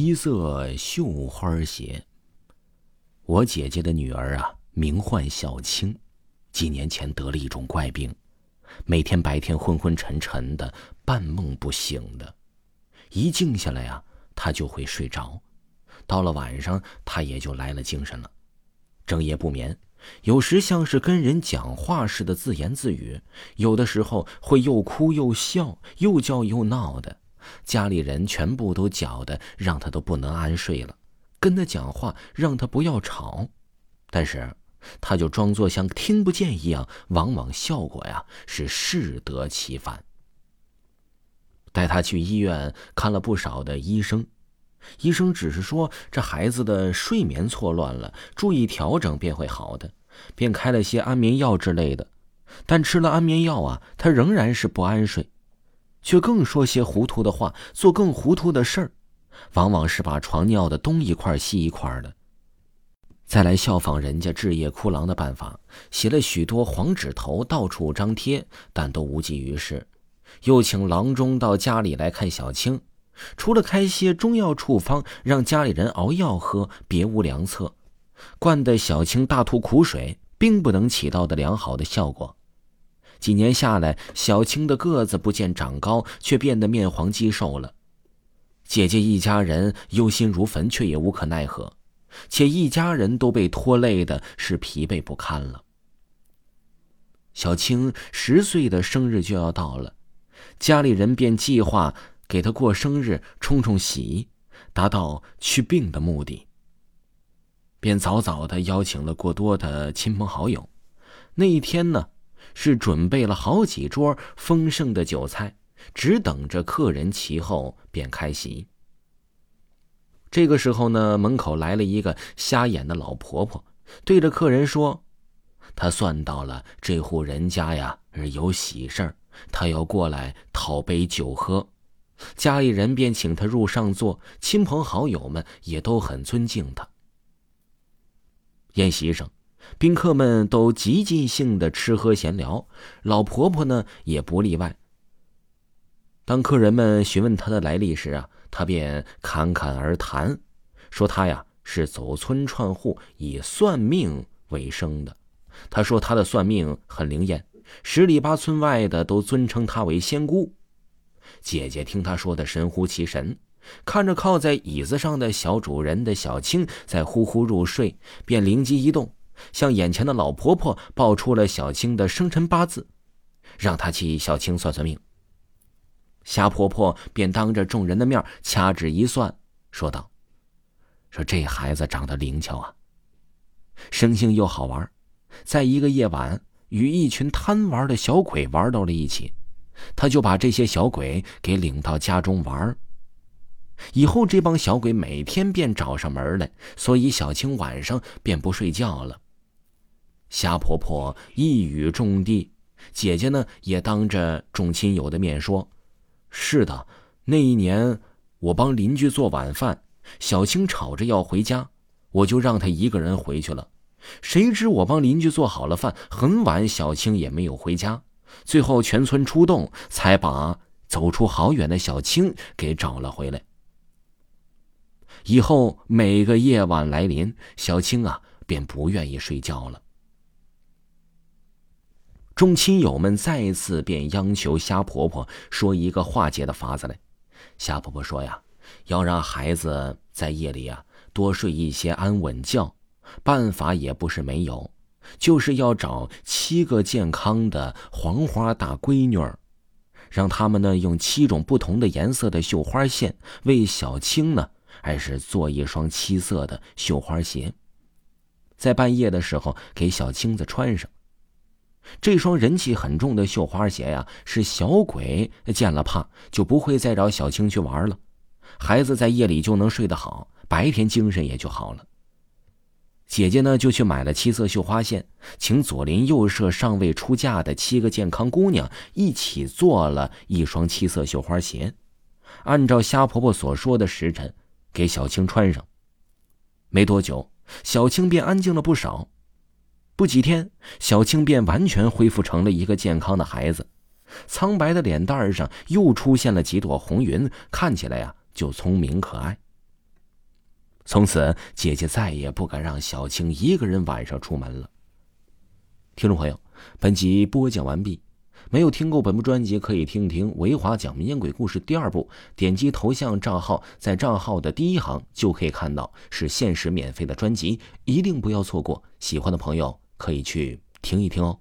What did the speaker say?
七色绣花鞋。我姐姐的女儿啊，名唤小青，几年前得了一种怪病，每天白天昏昏沉沉的，半梦不醒的，一静下来呀，她就会睡着，到了晚上，她也就来了精神了，整夜不眠，有时像是跟人讲话似的自言自语，有的时候会又哭又笑，又叫又闹的。家里人全部都搅得让他都不能安睡了，跟他讲话让他不要吵，但是他就装作像听不见一样，往往效果呀是适得其反。带他去医院看了不少的医生，医生只是说这孩子的睡眠错乱了，注意调整便会好的，便开了些安眠药之类的，但吃了安眠药啊，他仍然是不安睡。却更说些糊涂的话，做更糊涂的事儿，往往是把床尿的东一块西一块的。再来效仿人家治夜哭狼的办法，写了许多黄纸头，到处张贴，但都无济于事。又请郎中到家里来看小青，除了开些中药处方让家里人熬药喝，别无良策。灌得小青大吐苦水，并不能起到的良好的效果。几年下来，小青的个子不见长高，却变得面黄肌瘦了。姐姐一家人忧心如焚，却也无可奈何，且一家人都被拖累的是疲惫不堪了。小青十岁的生日就要到了，家里人便计划给她过生日，冲冲喜，达到去病的目的。便早早的邀请了过多的亲朋好友。那一天呢？是准备了好几桌丰盛的酒菜，只等着客人齐后便开席。这个时候呢，门口来了一个瞎眼的老婆婆，对着客人说：“她算到了这户人家呀有喜事儿，她要过来讨杯酒喝。”家里人便请她入上座，亲朋好友们也都很尊敬她。宴席上。宾客们都积极尽兴的吃喝闲聊，老婆婆呢也不例外。当客人们询问她的来历时啊，她便侃侃而谈，说她呀是走村串户以算命为生的。她说她的算命很灵验，十里八村外的都尊称她为仙姑。姐姐听她说的神乎其神，看着靠在椅子上的小主人的小青在呼呼入睡，便灵机一动。向眼前的老婆婆报出了小青的生辰八字，让她替小青算算命。瞎婆婆便当着众人的面掐指一算，说道：“说这孩子长得灵巧啊，生性又好玩，在一个夜晚与一群贪玩的小鬼玩到了一起，他就把这些小鬼给领到家中玩。以后这帮小鬼每天便找上门来，所以小青晚上便不睡觉了。”瞎婆婆一语中的，姐姐呢也当着众亲友的面说：“是的，那一年我帮邻居做晚饭，小青吵着要回家，我就让她一个人回去了。谁知我帮邻居做好了饭，很晚小青也没有回家，最后全村出动，才把走出好远的小青给找了回来。以后每个夜晚来临，小青啊便不愿意睡觉了。”众亲友们再次便央求瞎婆婆说一个化解的法子来。瞎婆婆说呀，要让孩子在夜里啊多睡一些安稳觉。办法也不是没有，就是要找七个健康的黄花大闺女儿，让他们呢用七种不同的颜色的绣花线为小青呢，还是做一双七色的绣花鞋，在半夜的时候给小青子穿上。这双人气很重的绣花鞋呀，是小鬼见了怕，就不会再找小青去玩了。孩子在夜里就能睡得好，白天精神也就好了。姐姐呢，就去买了七色绣花线，请左邻右舍尚未出嫁的七个健康姑娘一起做了一双七色绣花鞋，按照瞎婆婆所说的时辰给小青穿上。没多久，小青便安静了不少。不几天，小青便完全恢复成了一个健康的孩子，苍白的脸蛋上又出现了几朵红云，看起来呀就聪明可爱。从此，姐姐再也不敢让小青一个人晚上出门了。听众朋友，本集播讲完毕。没有听过本部专辑，可以听听维华讲民间鬼故事第二部。点击头像账号，在账号的第一行就可以看到是限时免费的专辑，一定不要错过。喜欢的朋友可以去听一听哦。